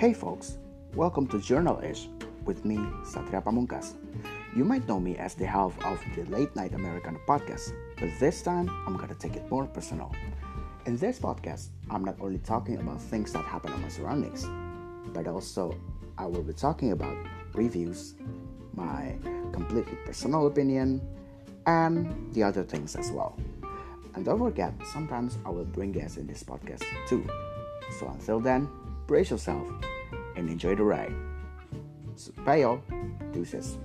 Hey folks, welcome to Journal-ish with me, Satria Pamungkas. You might know me as the half of the Late Night American podcast, but this time I'm gonna take it more personal. In this podcast, I'm not only talking about things that happen in my surroundings, but also I will be talking about reviews, my completely personal opinion, and the other things as well. And don't forget, sometimes I will bring guests in this podcast too. So until then, brace yourself and enjoy the ride. So, bye y'all. Deuces.